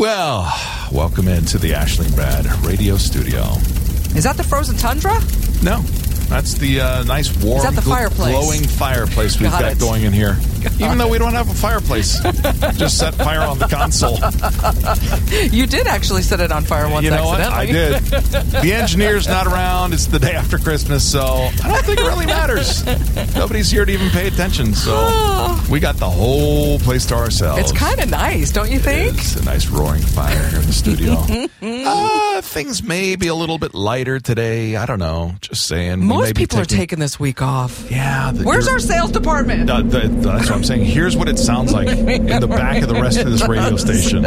Well, welcome into the Ashley and Brad radio studio. Is that the frozen tundra? No, that's the uh, nice warm, Is that the gl- fireplace? glowing fireplace we've Got got going in here. Even though we don't have a fireplace, just set fire on the console. You did actually set it on fire once you know what? accidentally. I did. The engineer's not around. It's the day after Christmas, so I don't think it really matters. Nobody's here to even pay attention, so we got the whole place to ourselves. It's kind of nice, don't you think? It's a nice roaring fire here in the studio. uh, things may be a little bit lighter today. I don't know. Just saying. Most people are taking this week off. Yeah. The, Where's our sales department? Uh, the- what I'm saying. Here's what it sounds like in the back of the rest of this radio station.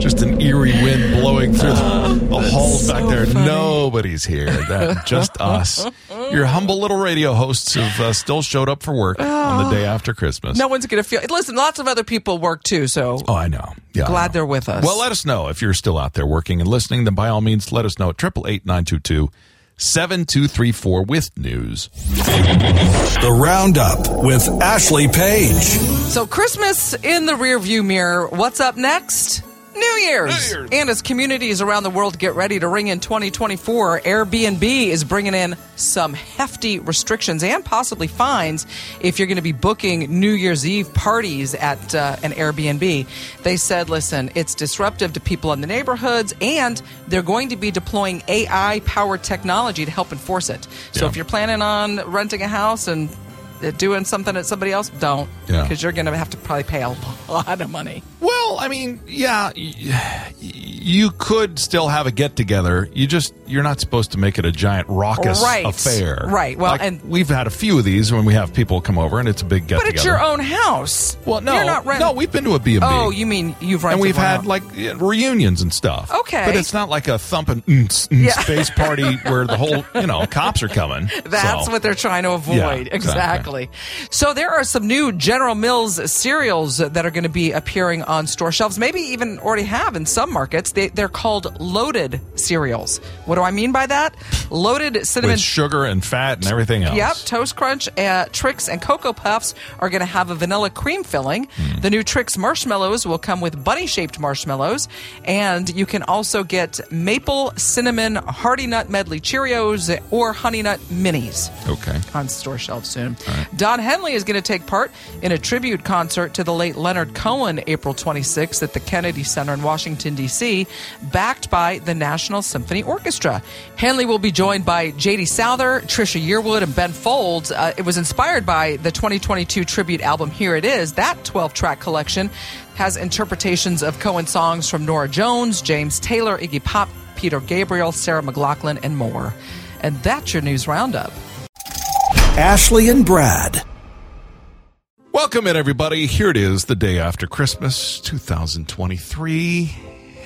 Just an eerie wind blowing through the, the halls back there. funny. Nobody's here. That, just us. Your humble little radio hosts have uh, still showed up for work on the day after Christmas. no one's going to feel. Listen, lots of other people work too, so Oh, I know. Yeah, glad know. they're with us. Well, let us know if you're still out there working and listening. Then by all means, let us know at triple eight nine two two seven two three four with news. The Roundup with Ashley Page. So Christmas in the rearview mirror. What's up next? New Year's. New Year's. And as communities around the world get ready to ring in 2024, Airbnb is bringing in some hefty restrictions and possibly fines if you're going to be booking New Year's Eve parties at uh, an Airbnb. They said, listen, it's disruptive to people in the neighborhoods and they're going to be deploying AI powered technology to help enforce it. So Yeah. if you're planning on renting a house and doing something at somebody else, don't. Yeah. Because you're going to have to probably pay a lot of money. Well, I mean, yeah, you could still have a get together. You just you're not supposed to make it a giant raucous Right. affair. Right. Well, Like, and- we've had a few of these when we have people come over and it's a big get together. But it's your own house. Well, no, You're not rent- no, we've been to a B&B. Oh, you mean you've rented and we've had out. like reunions and stuff. Okay. but it's not like a thumping mm, mm, Yeah. space party where the whole you know cops are coming. That's So- what they're trying to avoid. Yeah, exactly. exactly. So there are some new General Mills cereals that are going to be appearing on store shelves. Maybe even already have in some markets. They, they're called loaded cereals. What do I mean by that? Loaded cinnamon. with sugar and fat and everything else. Yep, Toast Crunch, uh, Trix, and Cocoa Puffs are going to have a vanilla cream filling. Hmm. The new Trix marshmallows will come with bunny shaped marshmallows. And you can also get maple cinnamon Hearty Nut Medley Cheerios or Honey Nut Minis Okay. on store shelves soon. Don Henley is going to take part in a tribute concert to the late Leonard Cohen April 26th at the Kennedy Center in Washington, D.C., backed by the National Symphony Orchestra. Henley will be joined by J.D. Souther, Trisha Yearwood, and Ben Folds. Uh, it was inspired by the 2022 tribute album Here It Is. That 12 track collection has interpretations of Cohen songs from Norah Jones, James Taylor, Iggy Pop, Peter Gabriel, Sarah McLachlan, and more. And that's your news roundup. Ashley and Brad. Welcome in, everybody. Here it is, the day after Christmas, 2023.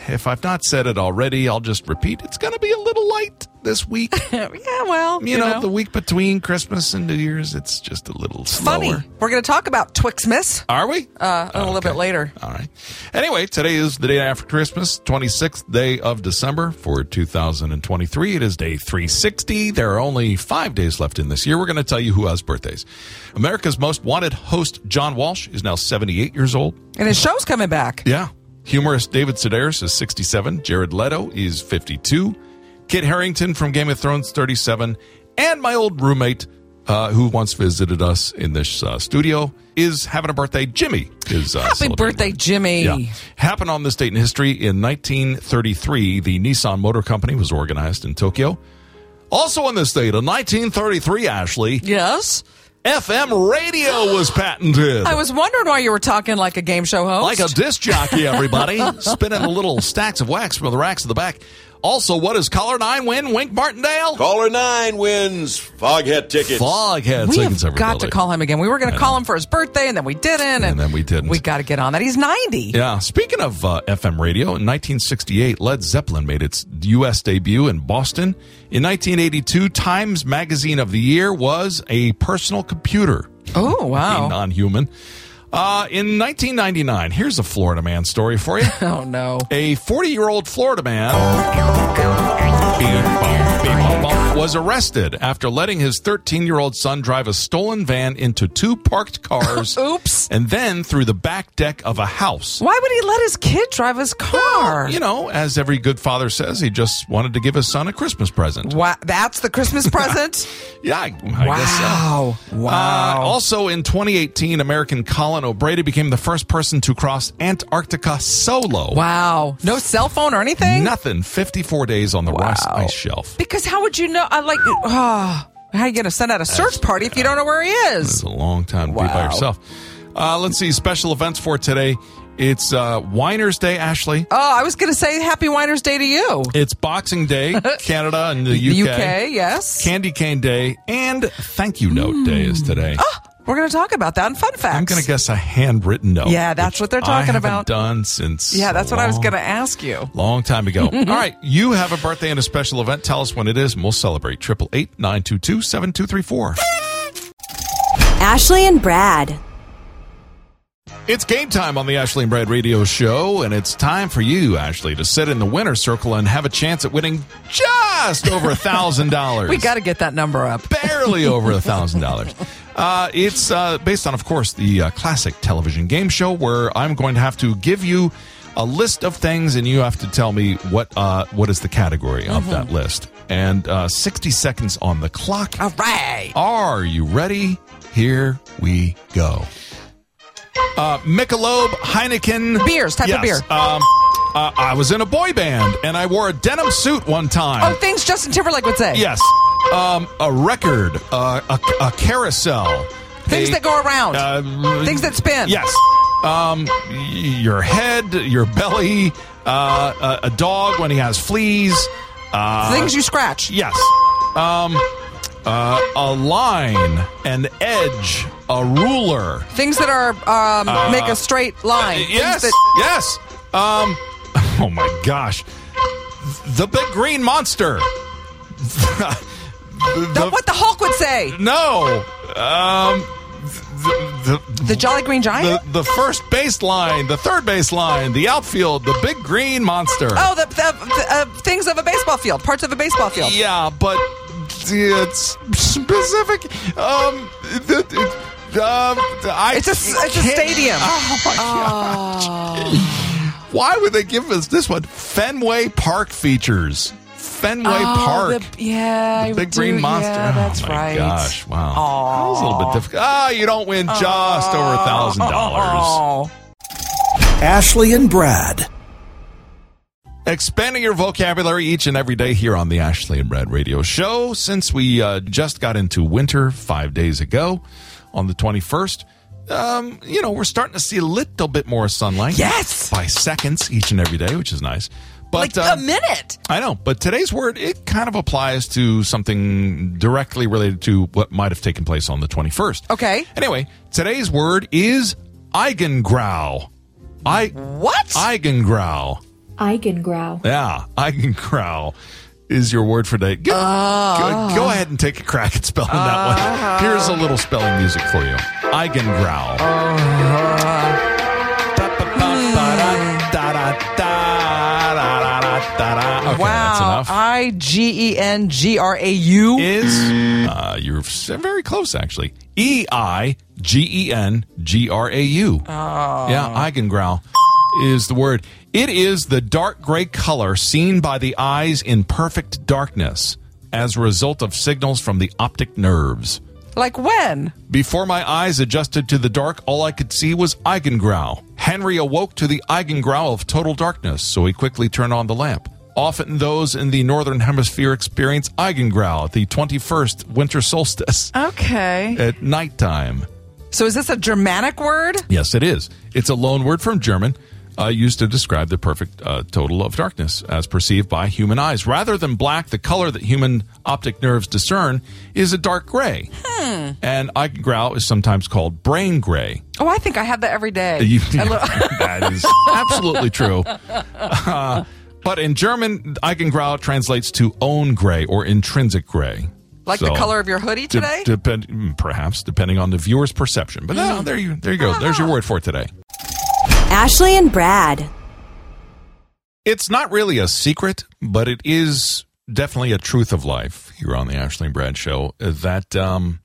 If I've not said it already, I'll just repeat. It's going to be a little light this week. yeah, well, You, know, the week between Christmas and New Year's, it's just a little slower. funny. We're going to talk about Twixmas Are we? uh, a little bit later. All right. Anyway, today is the day after Christmas, 26th day of December for 2023. It is day 360. There are only five days left in this year. We're going to tell you who has birthdays. America's most wanted host, John Walsh, is now 78 years old. And his show's coming back. Yeah. Humorist David Sedaris is 67. Jared Leto is 52. Kit Harington from Game of Thrones, 37. And my old roommate, uh, who once visited us in this uh, studio, is having a birthday. Jimmy is uh, Happy birthday, Jimmy. Yeah. Happened on this date in history. In 1933, the Nissan Motor Company was organized in Tokyo. Also on this date, in 1933, Ashley, Yes. FM radio was patented. I was wondering why you were talking like a game show host. Like a disc jockey, everybody. Spinning the little stacks of wax from the racks of the back. Also, what does Caller 9 win? Wink Martindale? Caller 9 wins Foghat tickets. Foghead tickets. we tickets, have got to call him again. We were going to call him for his birthday, and then we didn't. And, then we didn't. We got to get on that. He's 90. Yeah, speaking of uh, FM radio, in 1968, Led Zeppelin made its U.S. debut in Boston. In 1982, Times Magazine of the Year was a personal computer. Oh, wow. non human. Uh, in 1999, here's a Florida man story for you. Oh, no. A 40 year old Florida man was arrested after letting his 13 year old son drive a stolen van into two parked cars. Oops. And then through the back deck of a house. Why would he let his kid drive his car? You know, as every good father says, he just wanted to give his son a Christmas present. Wow, that's the Christmas present? Yeah, I, I guess so. wow. Wow. Uh, also in 2018, American Colin O'Brady became the first person to cross Antarctica solo. wow. No cell phone or anything? Nothing. 54 days on the Ross ice shelf. Because how would you know? I like. ah, how are you going to send out a search party if you don't know where he is? It's a long time to be by Wow. yourself. Uh, let's see special events for today. It's uh, Whiners Day, Ashley. Oh, I was going to say Happy Whiners Day to you. It's Boxing Day, Canada and the UK. The UK, yes. Candy Cane Day and Thank You Note Day is today. We're going to talk about that in fun facts. I'm going to guess a handwritten note. Yeah, that's which what they're I talking haven't about. Done since Yeah, that's a what I was going to ask you. Long time ago. All right, you have a birthday and a special event. Tell us when it is, and we'll celebrate. Triple eight nine two two seven two three four. Ashley and Brad. It's game time on the Ashley and Brad Radio Show, and it's time for you, Ashley, to sit in the winner's circle and have a chance at winning just over a thousand dollars. We got to get that number up. barely over a thousand dollars. Uh, it's uh, based on, of course, the uh, classic television game show where I'm going to have to give you a list of things, and you have to tell me what uh, what is the category of that list. And uh, 60 seconds on the clock. All right. Are you ready? Here we go. Uh, Michelob, Heineken. Beers, type of beer. Um, uh, I was in a boy band, and I wore a denim suit one time. Oh, things Justin Timberlake would say. Yes. Um, a record, uh, a, a carousel. Things a- that go around. uh, things that spin. Yes. Um, your head, your belly, uh, a, a dog when he has fleas. Uh, Things you scratch. Yes. Um, uh, a line, an edge, a ruler. Things that are um, make a straight line. Yes. that- Yes. Um, oh my gosh. The big green monster. The- the- what the Hulk would say. No. Um, the, the, The Jolly Green Giant. the first baseline, the third baseline, the outfield, the big green monster. oh, the, the, the uh, things of a baseball field. Parts of a baseball field. Yeah, but it's specific. Um, the, it, um, I It's a it's a stadium. Oh my gosh! Why would they give us this one? Fenway Park features. Fenway Oh, Park. the- yeah, The big do- green monster. Yeah, that's oh my right. Gosh! Wow. That was a little bit difficult. Ah, you don't win just over a thousand dollars. Ashley and Brad. Expanding your vocabulary each and every day here on the Ashley and Brad Radio Show. Since we uh, just got into winter five days ago on the 21st, um, you know, we're starting to see a little bit more sunlight. Yes! By seconds each and every day, which is nice. But Like um, a minute. I know, but today's word it kind of applies to something directly related to what might have taken place on the 21st. Okay. Anyway, today's word is Eigengrau. I What? Eigengrau. Eigengrau. Yeah, Eigengrau is your word for today. Go, go, go ahead and take a crack at spelling that one. Here's a little spelling music for you. Eigengrau. Okay, that's wow. enough. I G E N G R A U. is uh, you're s- very close actually. E I G E N G R A U. Yeah, Eigengrau is the word. It is the dark gray color seen by the eyes in perfect darkness as a result of signals from the optic nerves. Like when? Before my eyes adjusted to the dark, all I could see was Eigengrau. Henry awoke to the Eigengrau of total darkness, so he quickly turned on the lamp. Often those in the northern hemisphere experience Eigengrau, at the 21st winter solstice, Okay. at nighttime. So is this a Germanic word? Yes, it is. It's a loan word from German uh, used to describe the perfect uh, total of darkness as perceived by human eyes. Rather than black, the color that human optic nerves discern is a dark gray. And Eigengrau is sometimes called brain gray. Oh, I think I have that every day. You- lo- that is absolutely true. Uh, but in German, Eigengrau translates to own gray or intrinsic gray. like the color of your hoodie de- today? depend, mm, perhaps, depending on the viewer's perception. But no, there you, there you go. There's your word for today. Ashley and Brad. It's not really a secret, but it is definitely a truth of life here on the Ashley and Brad show uh, that, um,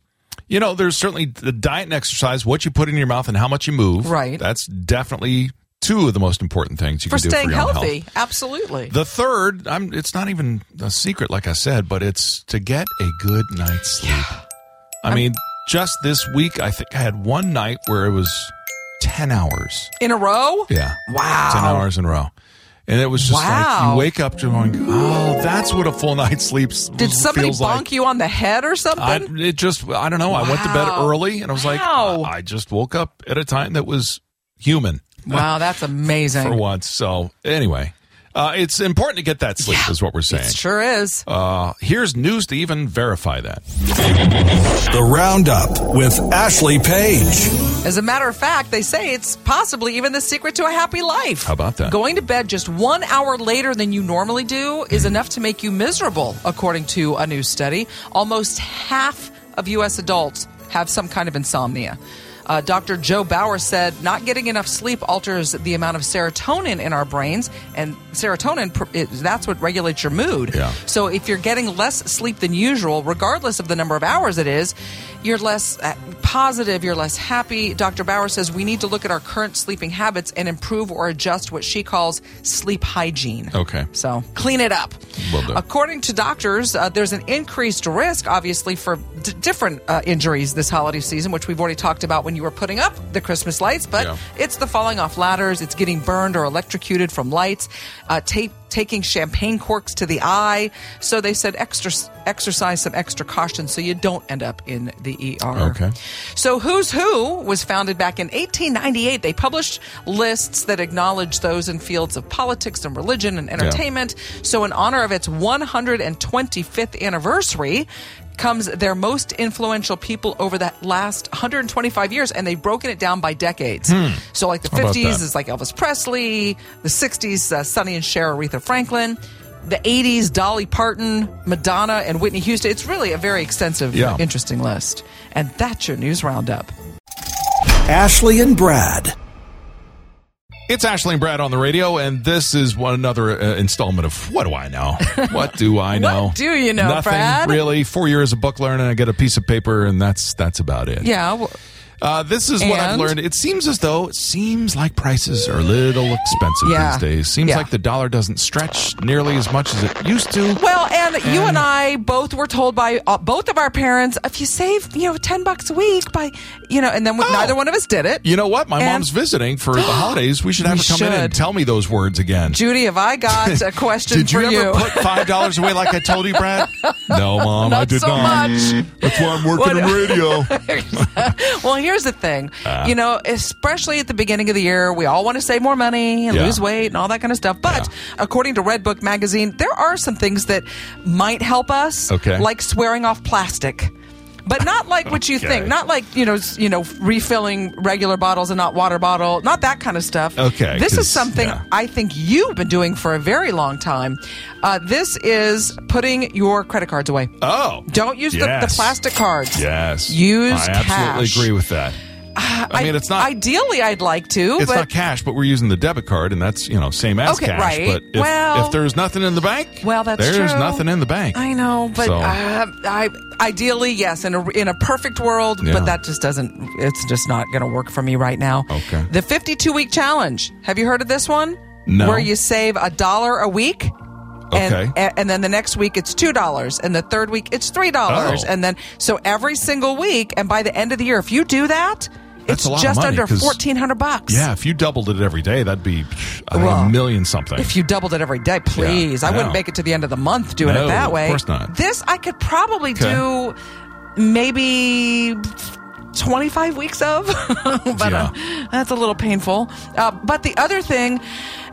you know, there's certainly the diet and exercise, what you put in your mouth and how much you move. Right. That's definitely two of the most important things you For can do staying for your healthy. health. Absolutely. The third, I'm, it's not even a secret, like I said, but it's to get a good night's sleep. I mean, just this week, I think I had one night where it was 10 hours. In a row? Yeah. Wow. 10 hours in a row. And it was just like you wake up to going, oh, that's what a full night's sleep Did somebody bonk like. you on the head or something? I, it just, I don't know. I went to bed early and I was like, Wow. I just woke up at a time that was human wow, that's amazing. for once. So, anyway, uh, it's important to get that sleep, Yeah, is what we're saying. It sure is. Uh, here's news to even verify that. The Roundup with Ashley Page. As a matter of fact, they say it's possibly even the secret to a happy life. How about that? Going to bed just one hour later than you normally do is enough to make you miserable, according to a new study. Almost half of U.S. adults have some kind of insomnia. Uh, Dr. Joe Bauer said not getting enough sleep alters the amount of serotonin in our brains, and serotonin that's what regulates your mood. Yeah. So if you're getting less sleep than usual, regardless of the number of hours it is, you're less uh, positive, you're less happy. Dr. Bauer says we need to look at our current sleeping habits and improve or adjust what she calls sleep hygiene. Okay. So clean it up. Will do. According to doctors, uh, there's an increased risk, obviously, for d- different uh, injuries this holiday season, which we've already talked about when you were putting up the Christmas lights. But Yeah. it's the falling off ladders, it's getting burned or electrocuted from lights, uh, tape, taking champagne corks to the eye. So they said extra, exercise some extra caution so you don't end up in the ER. Okay. So Who's Who was founded back in 1898. They published lists that acknowledge those in fields of politics and religion and entertainment. So in honor of its 125th anniversary comes their most influential people over that last 125 years and they've broken it down by decades. So like the Hmm. 50s is like Elvis Presley, the 60s uh, Sonny and Cher, Aretha Franklin, the 80s Dolly Parton, Madonna and Whitney Houston. It's really a very extensive Yeah. interesting list. And that's your news roundup. Ashley and Brad. It's Ashley and Brad on the radio, and this is one another uh, installment of What Do I Know? What do I know? do you know, Nothing Brad? really. Four years of book learning, I get a piece of paper, and that's that's about it. Yeah. well, Uh, this is what I've learned. It seems as though it seems like prices are a little expensive Yeah. these days. Seems Yeah. like the dollar doesn't stretch nearly as much as it used to. Well, and you and I both were told by uh, both of our parents, if you save, you know, ten bucks a week by, you know, and then we, Oh. neither one of us did it. You know what? My And- mom's visiting for the holidays. We should have We her come in and tell me those words again. Judy, have I got a question Did you for ever you? put five dollars away like I told you, Brad? No, mom, I did so not. much. That's why I'm working in radio. well, here's the thing. Uh. you know, especially at the beginning of the year, we all want to save more money and Yeah. lose weight and all that kind of stuff. But Yeah. according to Redbook magazine, there are some things that might help us, Okay. like swearing off plastic. But not like what you Okay. think. Not like you know, you know, refilling regular bottles and not water bottle. Not that kind of stuff. Okay, this is something yeah. I think you've been doing for a very long time. Uh, this is putting your credit cards away. Oh, Don't use the, the plastic cards. Yes, Use I absolutely cash. agree with that. I mean, it's not. Ideally, I'd like to, it's but not cash, but we're using the debit card, and that's you know same as Okay, cash. right. But if, Well- if there's nothing in the bank, well, that's there's true. nothing in the bank. I know, but So- uh, I ideally, yes, in a in a perfect world, Yeah. but that just doesn't. It's just not going to work for me right now. Okay. The 52 week challenge. Have you heard of this one? No. Where you save a dollar a week. And, Okay. a- and then the next week it's two dollars, and the third week it's three dollars, Oh. and then so every single week, and by the end of the year, if you do that, That's it's a lot of just money, under fourteen hundred bucks. yeah, if you doubled it every day, that'd be Well, a million something. If you doubled it every day, please. Yeah, I I wouldn't make it to the end of the month doing No, it that way. of course not. This I could probably Okay. do maybe 25 weeks of, but uh, that's a little painful. Uh, but the other thing,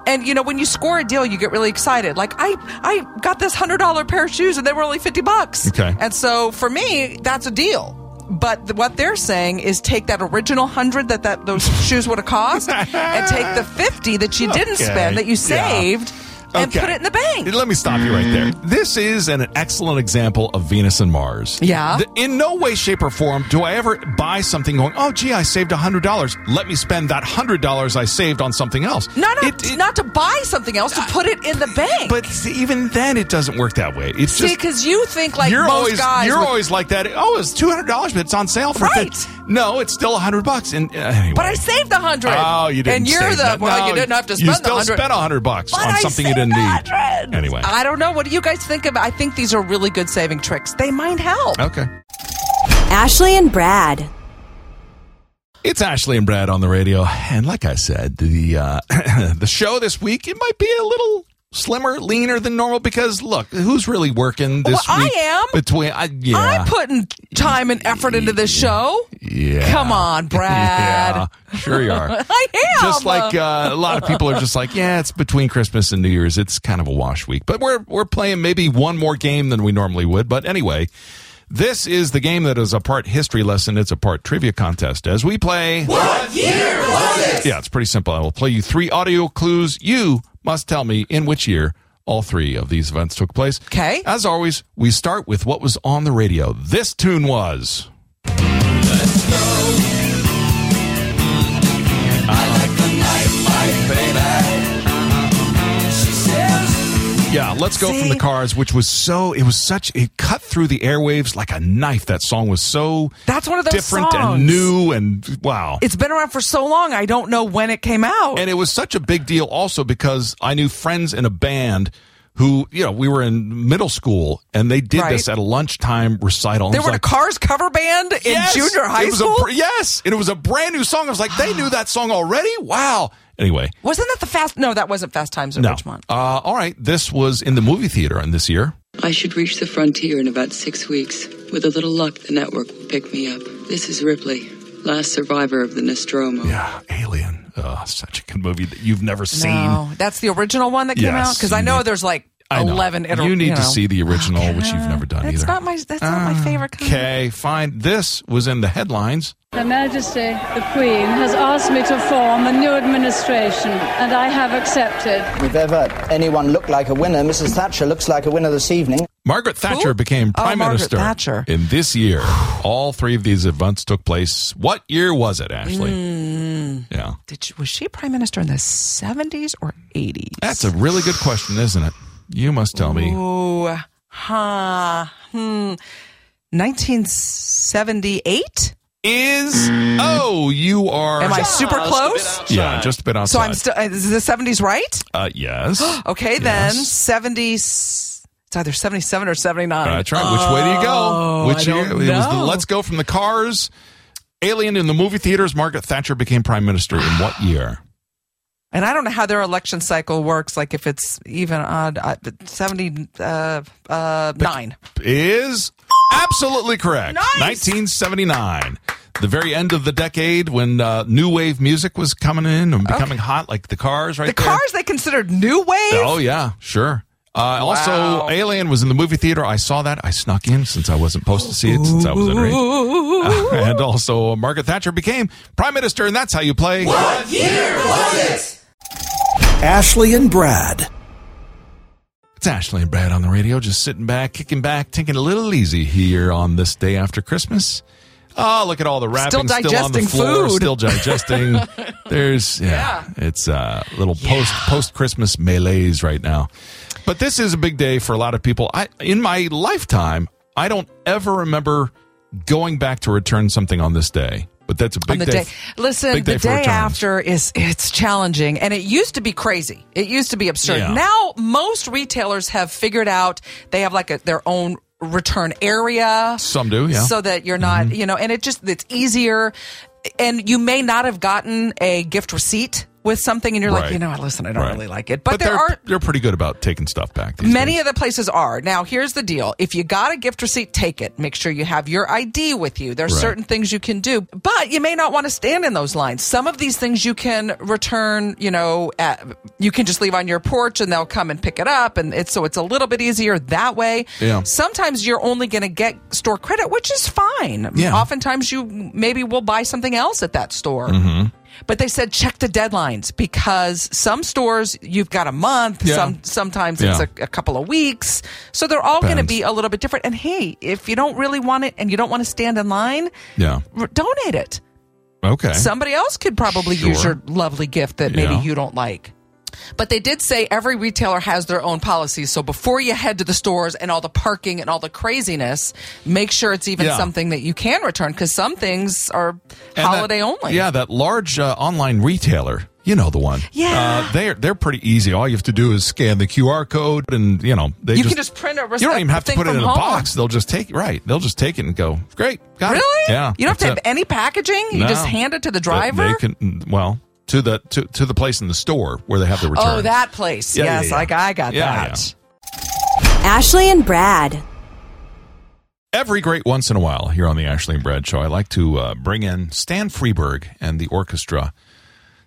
and you know, when you score a deal, you get really excited. Like I, I got this hundred dollar pair of shoes, and they were only 50 bucks. Okay. And so for me, that's a deal. But th- what they're saying is take that original hundred that, that those shoes would have cost, and take the fifty that you didn't Okay. spend that you Yeah. saved. And Okay. put it in the bank. Let me stop you right there. This is an excellent example of Venus and Mars. Yeah. The- in no way, shape, or form do I ever buy something going, oh, gee, I saved $100. Let me spend that $100 I saved on something else. Not, It- it- not to buy something else, to put it in the bank. But even then, it doesn't work that way. It's See, just. because you think like you're most always guys. you're with- always like that. Oh, it's two hundred dollars, but it's on sale for Right. 50. No, it's still a hundred bucks. And uh, anyway. but I saved the hundred. Oh, you didn't. And you're save the that. well, No, you didn't have to You spend the still hundred. spent a hundred bucks But on something you didn't the need. Anyway. I don't know. What do you guys think about? I think these are really good saving tricks. They might help. Okay. Ashley and Brad. It's Ashley and Brad on the radio, and like I said, the uh, the show this week it might be a little slimmer, leaner than normal because look, who's really working this Well, I am. between. I, yeah, I'm putting time and effort into this show. yeah. Come on, Brad. Yeah, sure you are. I am. just like uh, a lot of people are just like, yeah, it's between Christmas and New Year's. It's kind of a wash week, but we're we're playing maybe one more game than we normally would. But anyway, this is the game that is a part history lesson. It's a part trivia contest. As we play, what year was it? Yeah, it's pretty simple. I will play you three audio clues. You must tell me in which year. All three of these events took place. Okay. As always, we start with what was on the radio. This tune was. Yeah, let's go from the See? cars, which was so it was such it cut through the airwaves like a knife. That song was so That's one of those different songs. and new and wow. it's been around for so long. I don't know when it came out. and it was such a big deal also because I knew friends in a band who, you know, we were in middle school and they did Right. this at a lunchtime recital. they were like, a Cars cover band in yes! junior high It was a school. br- yes, and it was a brand new song. I was like, they knew that song already. Wow. Anyway, Wasn't that the fast? No, that wasn't Fast Times at no. Ridgemont. Uh, all right, this was in the movie theater in this year. I should reach the frontier in about six weeks. With a little luck, the network will pick me up. This is Ripley, last survivor of the Nostromo. Yeah, Alien. Oh, such a good movie that you've never seen. No, that's the original one that came Yes, out. Because I know there's like I know. eleven. iter- You need know. to see the original, which you've never done It's either. not my. That's not my favorite. Kind Okay, fine. This was in the headlines. Her Majesty, the Queen, has asked me to form a new administration, and I have accepted. If ever anyone looked like a winner, Mrs. Thatcher looks like a winner this evening. Margaret Thatcher Who? became Oh, prime Margaret minister Thatcher. in this year. All three of these events took place. What year was it, Ashley? Mm. Yeah, Did she, was she prime minister in the seventies or eighties? that's a really good question, isn't it? You must tell me. Ooh, huh, hmm. 1978? Is oh, you are? Am I super close? Yeah, just a bit outside. So I'm still. Is the 70s right? Uh, yes. Okay, then Yes. 70s. It's either 77 or 79. That's right. Which way do you go? Oh, Which I year? don't It was the. Let's Go from the Cars. Alien in the movie theaters. Margaret Thatcher became prime minister in what year? And I don't know how their election cycle works, like if it's even odd. Uh, 79. Uh, uh, nine. Is absolutely correct. Nice. 1979. The very end of the decade when uh, new wave music was coming in and becoming hot, like the Cars, right The there. cars they considered new wave? Oh yeah, sure. Uh, Also, Alien was in the movie theater. I saw that. I snuck in since I wasn't supposed to see it since I was underage. Uh, and also, Margaret Thatcher became prime minister, and that's how you play. What year was it? Ashley and Brad. It's Ashley and Brad on the radio, just sitting back, kicking back, taking a little easy here on this day after Christmas. Oh, look at all the wrapping Still still on the floor, food. still digesting. There's yeah, it's a little post post Christmas malaise right now. But this is a big day for a lot of people. I in my lifetime, I don't ever remember going back to return something on this day. But that's a big the day. day. Listen, big the day for day returns. after is it's challenging, and it used to be crazy. It used to be absurd. Yeah. Now most retailers have figured out they have like a, their own return area. Some do, yeah. Mm-hmm. So that you're not, you know, and it just it's easier. And you may not have gotten a gift receipt with something, and you're Right. like, you know, what, listen, I don't Right. really like it. But, there they're are they're pretty good about taking stuff back. These Many days. of the places are. Now, here's the deal. If you got a gift receipt, take it. Make sure you have your ID with you. There's Right. certain things you can do, but you may not want to stand in those lines. Some of these things you can return, you know, at, you can just leave on your porch and they'll come and pick it up. And it's so it's a little bit easier that way. Yeah. Sometimes you're only going to get store credit, which is fine. Yeah. Oftentimes you maybe will buy something else at that store. Mm-hmm. But they said check the deadlines because some stores you've got a month, Yeah. some sometimes it's a, a couple of weeks. So they're all going to be a little bit different. And hey, if you don't really want it and you don't want to stand in line, Yeah. r- donate it. Okay. Somebody else could probably use your lovely gift that maybe Yeah. you don't like. But they did say every retailer has their own policies. So before you head to the stores and all the parking and all the craziness, make sure it's even Yeah. something that you can return because some things are And that- holiday only. Yeah, that large uh, online retailer. You know the one. Yeah. Uh, they're they're pretty easy. All you have to do is scan the QR code, and you know they You just, can just print a You don't even have to put it in a box. They'll just take it. Right. They'll just take it and go. Great. Got it. Really? Yeah. You don't have to have it. any packaging. You No. just hand it to the They- driver. They can. Well, to the to, to the place in the store where they have the return. oh, that place. Yeah, yeah, yes, yeah. I, I got Yeah, that. Ashley and Brad. Every great once in a while here on the Ashley and Brad Show, I like to uh, bring in Stan Freberg and the orchestra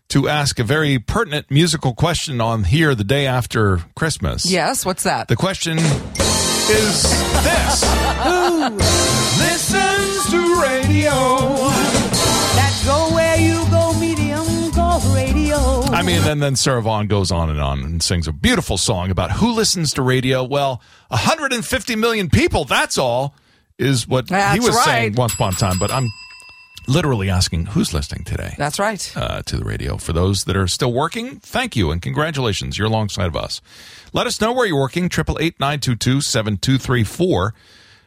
to ask a very pertinent musical question on here the day after Christmas. Yes. What's that? The question is this Who listens to radio? That go where you I mean, then then Sarah Vaughan goes on and on and sings a beautiful song about who listens to radio. Well, 150 million people. That's all. Is what he That's was saying once upon a time. But I'm literally asking who's listening today. That's right. uh, to the radio. For those that are still working, thank you and congratulations. You're alongside of us. Let us know where you're working, 888-922-7234,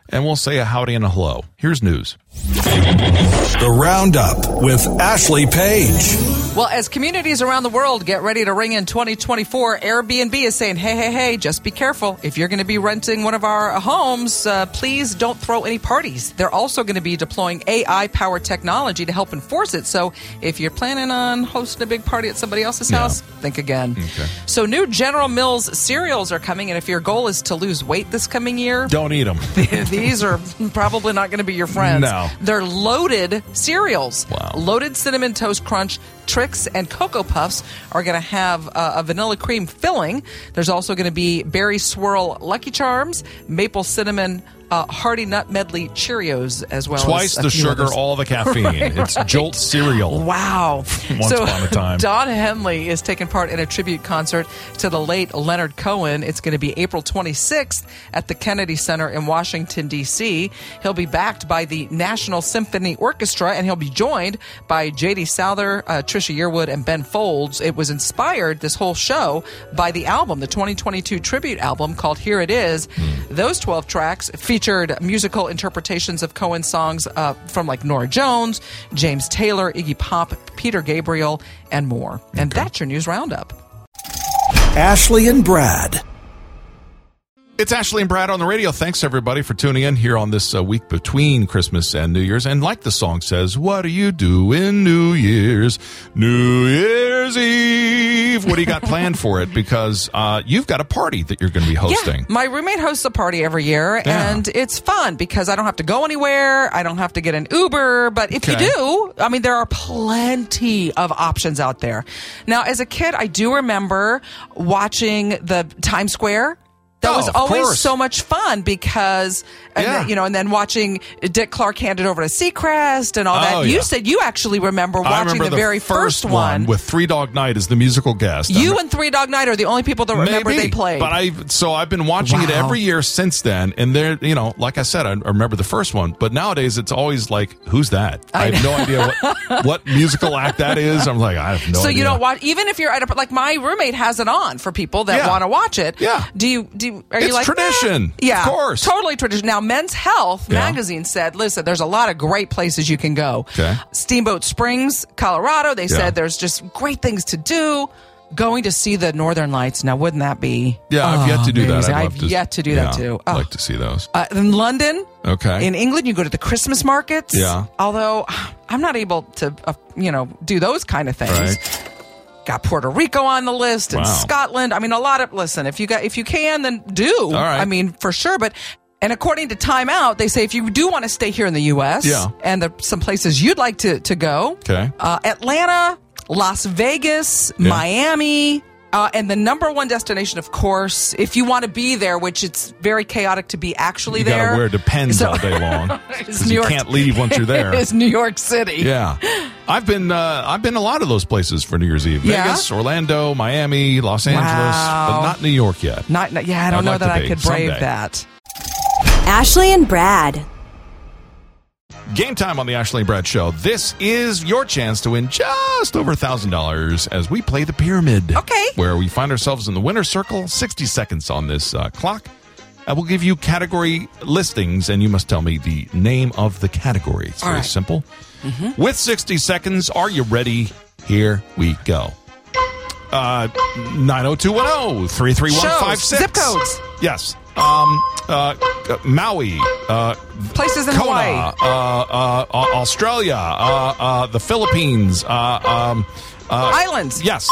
and we'll say a howdy and a hello. Here's news. The Roundup with Ashley Page. Well, as communities around the world get ready to ring in 2024, Airbnb is saying, hey, hey, hey, just be careful. If you're going to be renting one of our homes, uh, please don't throw any parties. They're also going to be deploying AI powered technology to help enforce it. So if you're planning on hosting a big party at somebody else's Yeah. house, think again. So new General Mills cereals are coming, and if your goal is to lose weight this coming year, Don't eat them. these are probably not going to be your friends. No. They're loaded cereals. Wow. Loaded Cinnamon Toast Crunch, Trix, and Cocoa Puffs are going to have uh, a vanilla cream filling. There's also going to be Berry Swirl Lucky Charms, Maple Cinnamon uh, Hearty Nut Medley Cheerios, as well Twice as the sugar, others. all the caffeine. Right, it's. Jolt cereal. Wow. Once so, upon a time. Don Henley is taking part in a tribute concert to the late Leonard Cohen. It's going to be April 26th at the Kennedy Center in Washington, D.C. He'll be backed by the National Symphony Orchestra, and he'll be joined by J.D. Souther, uh, Trisha Yearwood, and Ben Folds. It was inspired, this whole show, by the album, the 2022 tribute album called Here It Is. Hmm. Those 12 tracks featured musical interpretations of Cohen songs uh, from like Norah Jones, James Taylor, Iggy Pop, Peter Gabriel, and more. And that's your news roundup. Ashley and Brad. It's Ashley and Brad on the radio. Thanks everybody for tuning in here on this uh, week between Christmas and New Year's. And like the song says, what do you do in New Year's? New Year's Eve. What do you got planned for it? Because uh, you've got a party that you're going to be hosting. Yeah, my roommate hosts a party every year, Yeah. and it's fun because I don't have to go anywhere. I don't have to get an Uber. But if Okay. you do, I mean, there are plenty of options out there. Now, as a kid, I do remember watching the Times Square. That Oh, was always so much fun because, and Yeah. then, you know, and then watching Dick Clark handed over to Seacrest and all that. Oh, you yeah. said you actually remember watching remember the, very first one. with Three Dog Night as the musical guest. you and Three Dog Night are the only people that remember Maybe, they played. But I so I've been watching it every year since then, and there, you know, like I said, I remember the first one, but nowadays it's always like, who's that? I, have no idea what, what musical act that is. I'm like, I have no so idea. you don't watch even if you're at a like my roommate has it on for people that Yeah. want to watch it. Yeah. Do you do? you- Are you It's like tradition. "Eh." Yeah, Of course. totally tradition. Now, Men's Health Yeah. magazine said, "Listen, there's a lot of great places you can go. Okay. Steamboat Springs, Colorado. They Yeah. said there's just great things to do." Going to see the Northern Lights. Now, wouldn't that be? Yeah, I've yet to do that. amazing? I'd I've to, yet to do that yeah, too. I'd like to see those. Uh, in London, Okay. in England, you go to the Christmas markets. Yeah. Although I'm not able to, uh, you know, do those kind of things. Right. Got Puerto Rico on the list and Wow. Scotland. I mean, a lot of listen. If you got, if you can, then do. right. I mean, for sure. But and according to Time Out, they say if you do want to stay here in the U.S. Yeah. and there some places you'd like to to go. Okay. Uh, Atlanta, Las Vegas, Yeah. Miami. Uh, and the number one destination, of course, if you want to be there, which it's very chaotic to be actually You there. gotta wear Depends So- all day long is because New you York- can't leave once you're there. It's New York City. Yeah, I've been uh, I've been a lot of those places for New Year's Eve. Yeah? Vegas, Orlando, Miami, Los Angeles, but not New York yet. Not, not- yeah, I don't I'd know like that I could brave someday. that. Ashley and Brad. Game time on the Ashley and Brad Show. This is your chance to win just over thousand dollars as we play the pyramid. Okay. where we find ourselves in the winner's circle. Sixty seconds on this uh, clock. I will give you category listings, and you must tell me the name of the category. It's All very right. simple. With sixty seconds, are you ready? Here we go. Uh, 90210 33156. Zip codes. Yes. Um, uh, uh, Maui, uh, Places in Kona, Hawaii. uh, uh, Australia, uh, uh, the Philippines, uh, um, uh, Islands. Yes.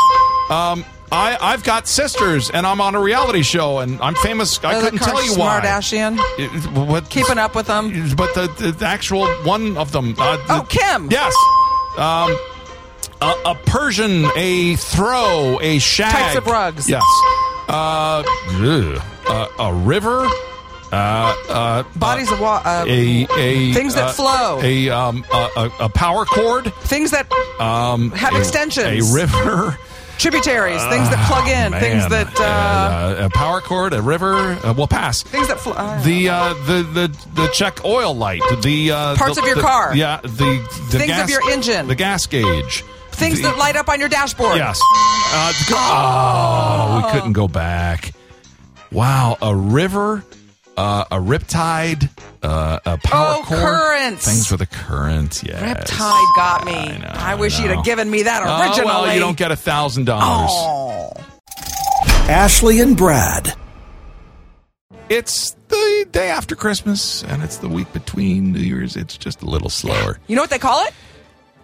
Um, I, I've got sisters, and I'm on a reality show, and I'm famous. I Oh, couldn't tell you why. Kardashian. It- what, Keeping up with them. but the, the, actual one of them. Uh, Oh, Kim. Yes. Um, a, a Persian, a throw, a shag. Types of rugs. Yes. Uh. Uh, a river. Uh, uh, Bodies of water. Uh, a, a Things that uh, flow. A um a, a, power cord. things that Um, Have a- extensions. A river. tributaries, things that plug in, things that uh, Uh, a power cord, a river. Uh, we'll pass. things that flow. uh, The uh, the the the check oil light. The uh, Parts the- of your the- car. Yeah. The, the Things of your engine. The gas gauge. things that light up on your dashboard. Yes. Uh, oh, we couldn't go back. Wow, a river, uh, a riptide, uh, a power Oh, cord. currents. Things for the current. Yes. Riptide got me. I know, I wish I you'd have given me that originally. Oh, originally. well, you don't get a thousand dollars. Oh. Ashley and Brad. It's the day after Christmas, and it's the week between New Year's. It's just a little slower. You know what they call it?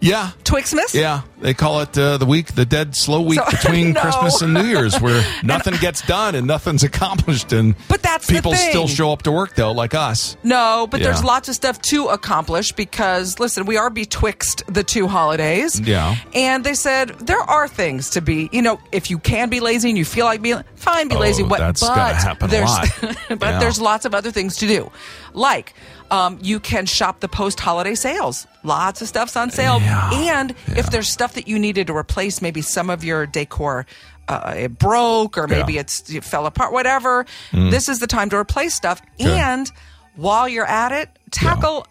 Yeah. Twixmas? Yeah, they call it uh, the week, the dead slow week So- between No. Christmas and New Year's, where nothing gets done and nothing's accomplished, and But that's the people still show up to work though, like us. No, but there's lots of stuff to accomplish because, listen, we are betwixt the two holidays. Yeah. And they said there are things to be, you know, if you can be lazy and you feel like being, fine, be Oh, lazy. What, that's but gonna happen a lot. but Yeah. there's lots of other things to do. Like, um, you can shop the post holiday sales. Lots of stuff's on sale. Yeah. And if there's stuff that you needed to replace, maybe some of your decor uh, it broke or maybe Yeah. Mm. it's it fell apart, whatever. This is the time to replace stuff. And while you're at it, tackle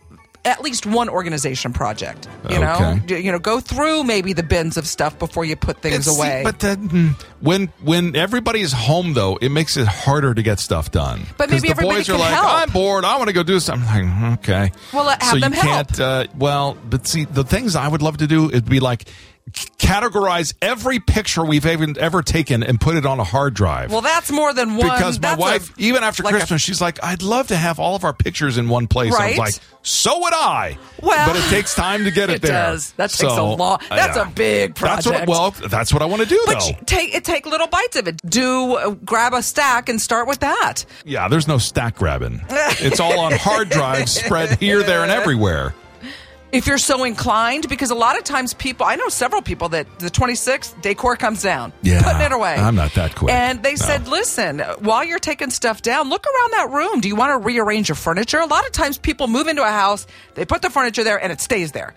at least one organization project. You know, Okay. D- you know, go through maybe the bins of stuff before you put things It's- away. But then, mm, when when everybody's home, though, it makes it harder to get stuff done. But maybe the boys are like, help. "I'm bored. I want to go do something." I'm like, okay. Well, have so them you can't. Uh, well, but see, the things I would love to do it'd be like categorize every picture we've even ever taken and put it on a hard drive. well, that's more than one. because my that's a- wife, even after like a- Christmas, she's like, "I'd love to have all of our pictures in one place." I Right. was like, "So would I." Well, but it takes time to get it, it there. does. That takes a So, long- that's a big That's what, project. well, that's what I want to do, But though. take it take little bites of it. Do uh, grab a stack and start with that. Yeah, there's no stack grabbing. it's all on hard drives spread here, there, and everywhere. If you're so inclined, because a lot of times people, I know several people that the 26th decor comes down, Yeah, putting it away. I'm not that quick. And they No. said, listen, while you're taking stuff down, look around that room. Do you want to rearrange your furniture? A lot of times people move into a house, they put the furniture there, and it stays there.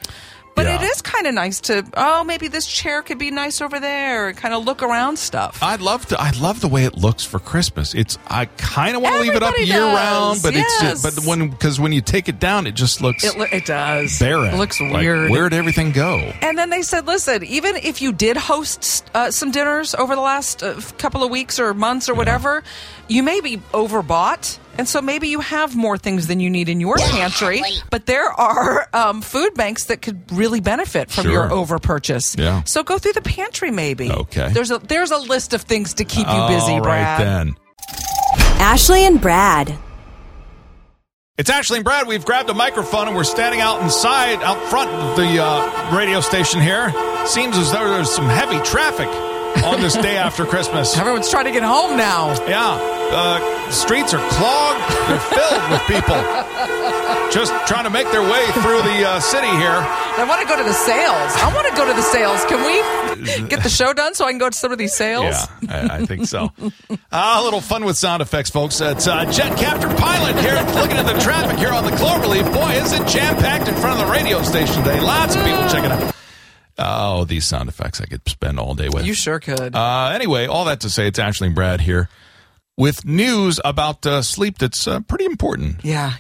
But Yeah. it is kind of nice to, oh, maybe this chair could be nice over there, kind of look around stuff. I love to. I love the way it looks for Christmas. It's. I kind of want to leave it up Everybody year does, round, but it's. Just, but when because when you take it down, it just looks it, it does. barren. It looks Like, weird. where'd everything go? And then they said, listen, even if you did host uh, some dinners over the last uh, couple of weeks or months or whatever, you may be overbought. And so maybe you have more things than you need in your pantry. But there are um, food banks that could really benefit from your Sure. over purchase. Yeah. So go through the pantry maybe. Okay. There's a there's a list of things to keep you busy, All right Brad. then. Ashley and Brad. It's Ashley and Brad. We've grabbed a microphone and we're standing out inside, out front of the uh, radio station here. Seems as though there's some heavy traffic on this day after Christmas. Everyone's trying to get home now. Yeah, uh, streets are clogged. They're filled with people just trying to make their way through the uh, city here. I want to go to the sales. I want to go to the sales. Can we get the show done so I can go to some of these sales? Yeah, I, I think so. Ah, a little fun with sound effects, folks. It's uh, Jet Captain Pilot here, looking at the traffic here on the Cloverleaf. Boy, is it jam packed in front of the radio station today. Lots of people checking out. Oh, these sound effects I could spend all day with. You sure could. Uh, anyway, all that to say, it's Ashley and Brad here with news about uh, sleep that's uh, pretty important. yeah.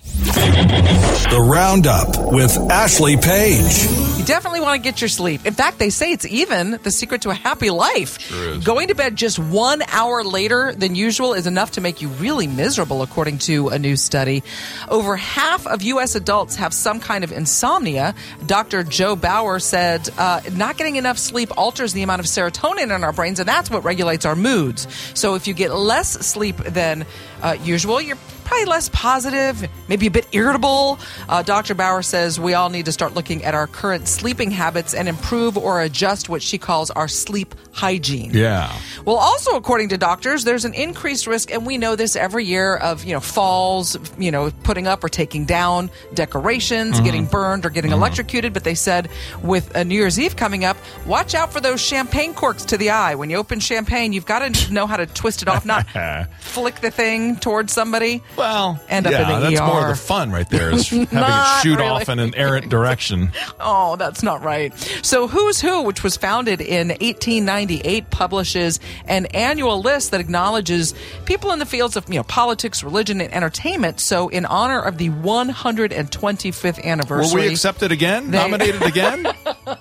The Roundup with Ashley Page. You definitely want to get your sleep. In fact, they say it's even the secret to a happy life. Sure is. Going to bed just one hour later than usual is enough to make you really miserable, according to a new study. Over half of U.S. adults have some kind of insomnia. Dr. Joe Bauer said uh, not getting enough sleep alters the amount of serotonin in our brains, and that's what regulates our moods. So if you get less sleep than uh, usual, you're probably less positive, maybe a bit irritable. Uh, Dr. Bauer says we all need to start looking at our current sleeping habits and improve or adjust what she calls our sleep hygiene. Yeah. Well, also according to doctors, there's an increased risk, and we know this every year of you know falls, you know putting up or taking down decorations, getting burned or getting electrocuted. But they said with a New Year's Eve coming up, watch out for those champagne corks to the eye. When you open champagne, you've got to know how to twist it off, not flick the thing towards somebody. Well, End up yeah, in the that's more ER. of the fun right there is having it shoot really. off in an errant direction. Oh, that's not right. So, Who's Who, which was founded in 1898, publishes an annual list that acknowledges people in the fields of you know politics, religion, and entertainment. So, in honor of the 125th anniversary, Were we accepted again? They- Nominated again?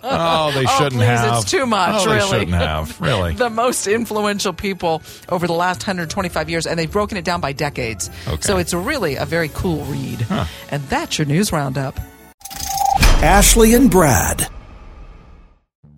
Oh, they Oh, shouldn't please, have. it's too much, Oh, really. They shouldn't have. Really. the most influential people over the last 125 years, and they've broken it down by decades. Okay. So it's really a very cool read. And that's your news roundup. Ashley and Brad.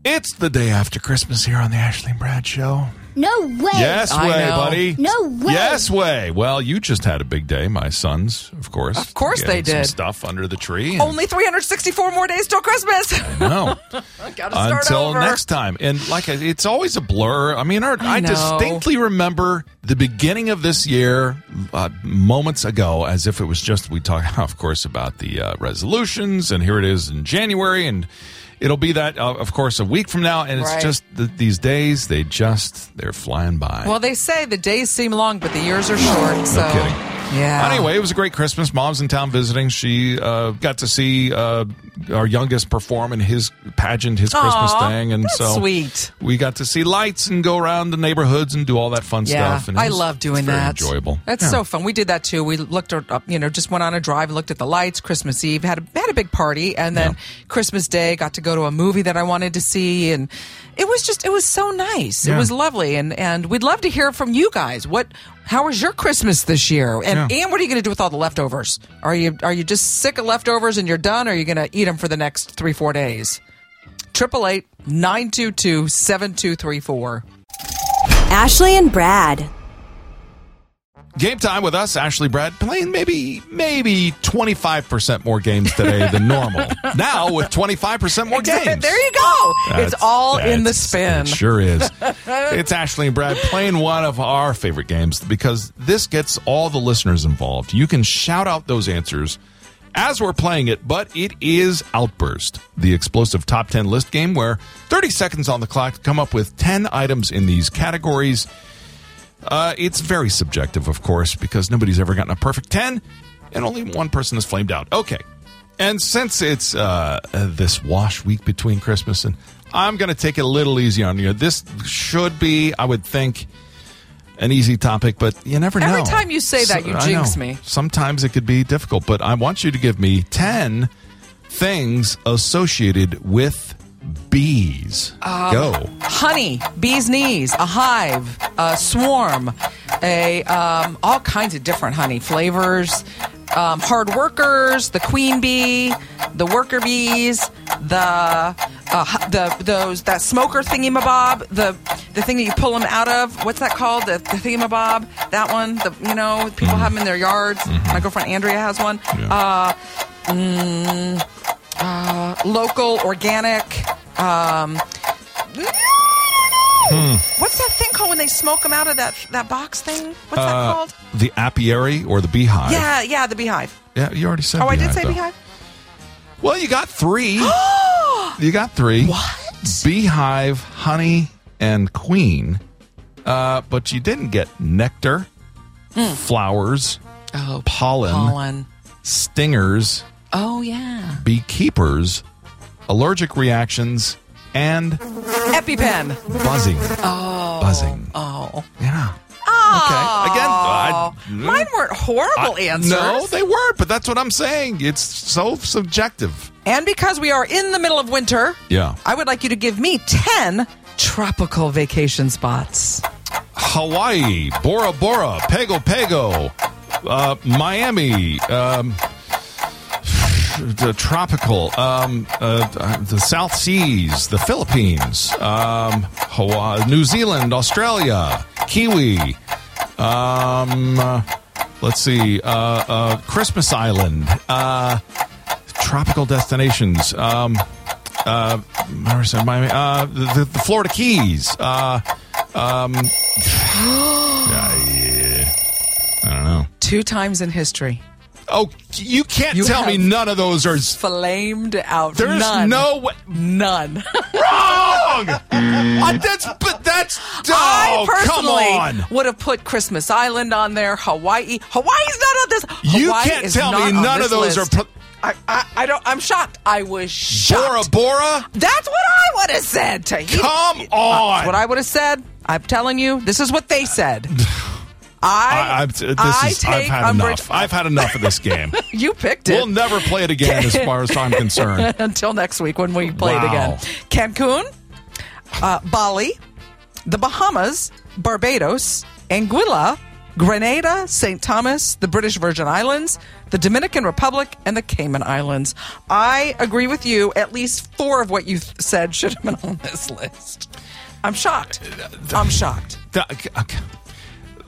It's the day after Christmas here on the Ashley and Brad Show. No way. Yes, I way, know. buddy. No way. Yes, way. Well, you just had a big day. My sons, of course. Of course they Getting some did. stuff under the tree. and- Only 364 more days till Christmas. No. I gotta start Until over. next time. And like it's always a blur. I mean, our, I, I distinctly remember the beginning of this year, uh, moments ago, as if it was just we talk, of course, about the uh, resolutions, and here it is in January, and it'll be that, uh, of course, a week from now, and it's Right. just th- these days they just they're flying by. Well, they say the days seem long, but the years are short. So, kidding. Yeah. Anyway, it was a great Christmas. Mom's in town visiting. She uh, got to see uh, our youngest perform in his pageant, his Christmas thing, and so sweet. We got to see lights and go around the neighborhoods and do all that fun Yeah, stuff. And I was- love doing that. Enjoyable. That's Yeah. so fun. We did that too. We looked up, you know, just went on a drive, looked at the lights. Christmas Eve had a, had a big party, and then Christmas Day got to go to a movie that I wanted to see, and it was just it was so nice. It was lovely, and and we'd love to hear from you guys. What how was your Christmas this year? And Yeah. and what are you going to do with all the leftovers? Are you are you just sick of leftovers and you're done? Or are you going to eat them for the next three four days? Triple eight nine two two seven two three four. Ashley and Brad. Game time with us, Ashley Brad, playing maybe maybe twenty five percent more games today than normal. now with twenty five percent more games. There you go. That's- it's all in the spin. It sure is. it's Ashley and Brad playing one of our favorite games because this gets all the listeners involved. You can shout out those answers as we're playing it, but it is Outburst, the explosive top 10 list game where 30 seconds on the clock to come up with 10 items in these categories. Uh, it's very subjective, of course, because nobody's ever gotten a perfect 10, and only one person has flamed out. Okay. And since it's uh, this wash week between Christmas and I'm going to take it a little easy on you. This should be, I would think, an easy topic, but you never know. Every time you say that, you jinx me. Sometimes it could be difficult, but I want you to give me 10 things associated with bees. Um, Go. honey, bee's knees, a hive, a swarm, a um, all kinds of different honey flavors. Um, hard workers, the queen bee, the worker bees, the uh, the those that smoker thingamabob, the the thing that you pull them out of. What's that called? The, the thingamabob. That one. The you know people have them in their yards. My girlfriend Andrea has one. Uh, mm, uh, local, organic. Um, What's that thing called when they smoke them out of that that box thing? What's that Uh, called? the apiary or the beehive? Yeah, yeah, the beehive. Yeah, you already said Oh, I did say though. beehive. Well, you got three. you got three. What? Beehive, honey, and queen. Uh, but you didn't get nectar, flowers, Oh, pollen, pollen. stingers, Oh yeah. beekeepers, allergic reactions, and EpiPen. buzzing. Oh. Buzzing. Oh. Yeah. Oh. Okay. Again, I- mine weren't horrible I- answers. No, they weren't, but that's what I'm saying. It's so subjective. and because we are in the middle of winter, Yeah. I would like you to give me ten tropical vacation spots. Hawaii, Bora Bora, Pago Pago, uh, Miami, um, the tropical, um, uh, the South Seas, the Philippines, um, Hawaii, New Zealand, Australia, Kiwi. Um, uh, let's see, uh, uh, Christmas Island, uh, tropical destinations. Um, uh? Miami, uh, the, the Florida Keys. Um, yeah, yeah. I don't know. Two times in history, Oh, you can't You tell me none of those are flamed out. There's None. no way. None. Wrong. Uh, that's but that's I oh, come personally on. would have put Christmas Island on there. Hawaii. Hawaii's not on this. You Hawaii can't is tell me none of those list. are. Pro- I, I, I don't. I'm shocked. I was shocked. Bora Bora. That's what I would have said. Tahiti. Come That's on. what I would have said. I'm telling you, this is what they said. I, I, I've, this I is, I've had umbrage- enough. I've had enough of this game. You picked it. we'll never play it again, as far as I'm concerned. Until next week when we play it again. Cancun, uh, Bali, the Bahamas, Barbados, Anguilla, Grenada, St. Thomas, the British Virgin Islands, the Dominican Republic, and the Cayman Islands. I agree with you. At least four of what you said should have been on this list. I'm shocked. I'm shocked.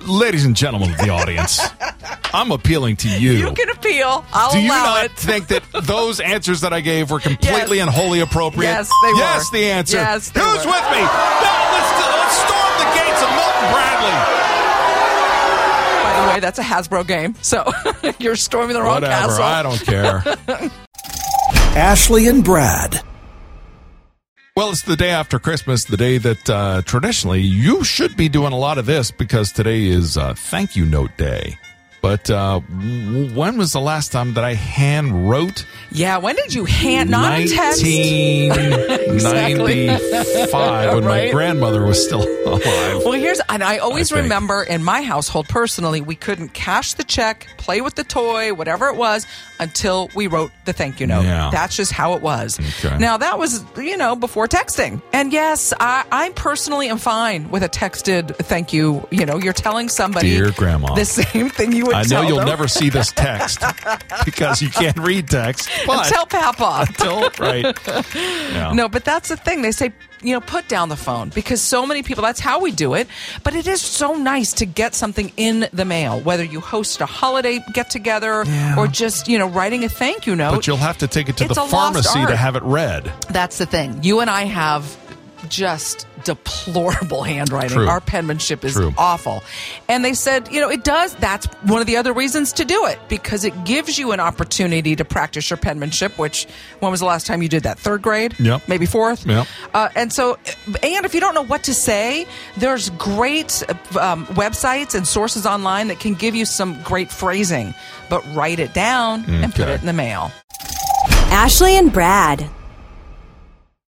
Th- okay. Ladies and gentlemen of the audience, I'm appealing to you. You can appeal. I'll Do you allow not it. think that those answers that I gave were completely Yes. and wholly appropriate? Yes, they were. Yes, the answer. Yes, they Who's were. with me? Now let's, let's storm the gates of Milton Bradley. By the way, that's a Hasbro game. So you're storming the wrong Whatever. castle. I don't care. Ashley and Brad. Well, it's the day after Christmas, the day that uh, traditionally you should be doing a lot of this because today is uh, Thank You Note Day. But uh, when was the last time that I hand wrote Yeah, when did you hand not a text? 1995 when my grandmother was still alive? Well, here's and I always I remember in my household personally, we couldn't cash the check, play with the toy, whatever it was, until we wrote the thank you note. Yeah. That's just how it was. Okay. Now that was you know before texting, and yes, I, I personally am fine with a texted thank you. You know, you're telling somebody, Dear Grandma. the same thing you would. I know you'll them. never see this text because you can't read text. But tell Papa. Until- right. Yeah. No, but that's the thing. They say, you know, put down the phone because so many people, that's how we do it. But it is so nice to get something in the mail, whether you host a holiday get together Yeah. or just, you know, writing a thank you note. But you'll have to take it to It's the pharmacy to have it read. That's the thing. You and I have just deplorable handwriting. True. Our penmanship is True. awful. And they said, you know, it does. That's one of the other reasons to do it because it gives you an opportunity to practice your penmanship, which, when was the last time you did that? Third grade? Yep. Maybe fourth? Yep. Uh, and so, and if you don't know what to say, there's great um, websites and sources online that can give you some great phrasing, but write it down and put it in the mail. Ashley and Brad.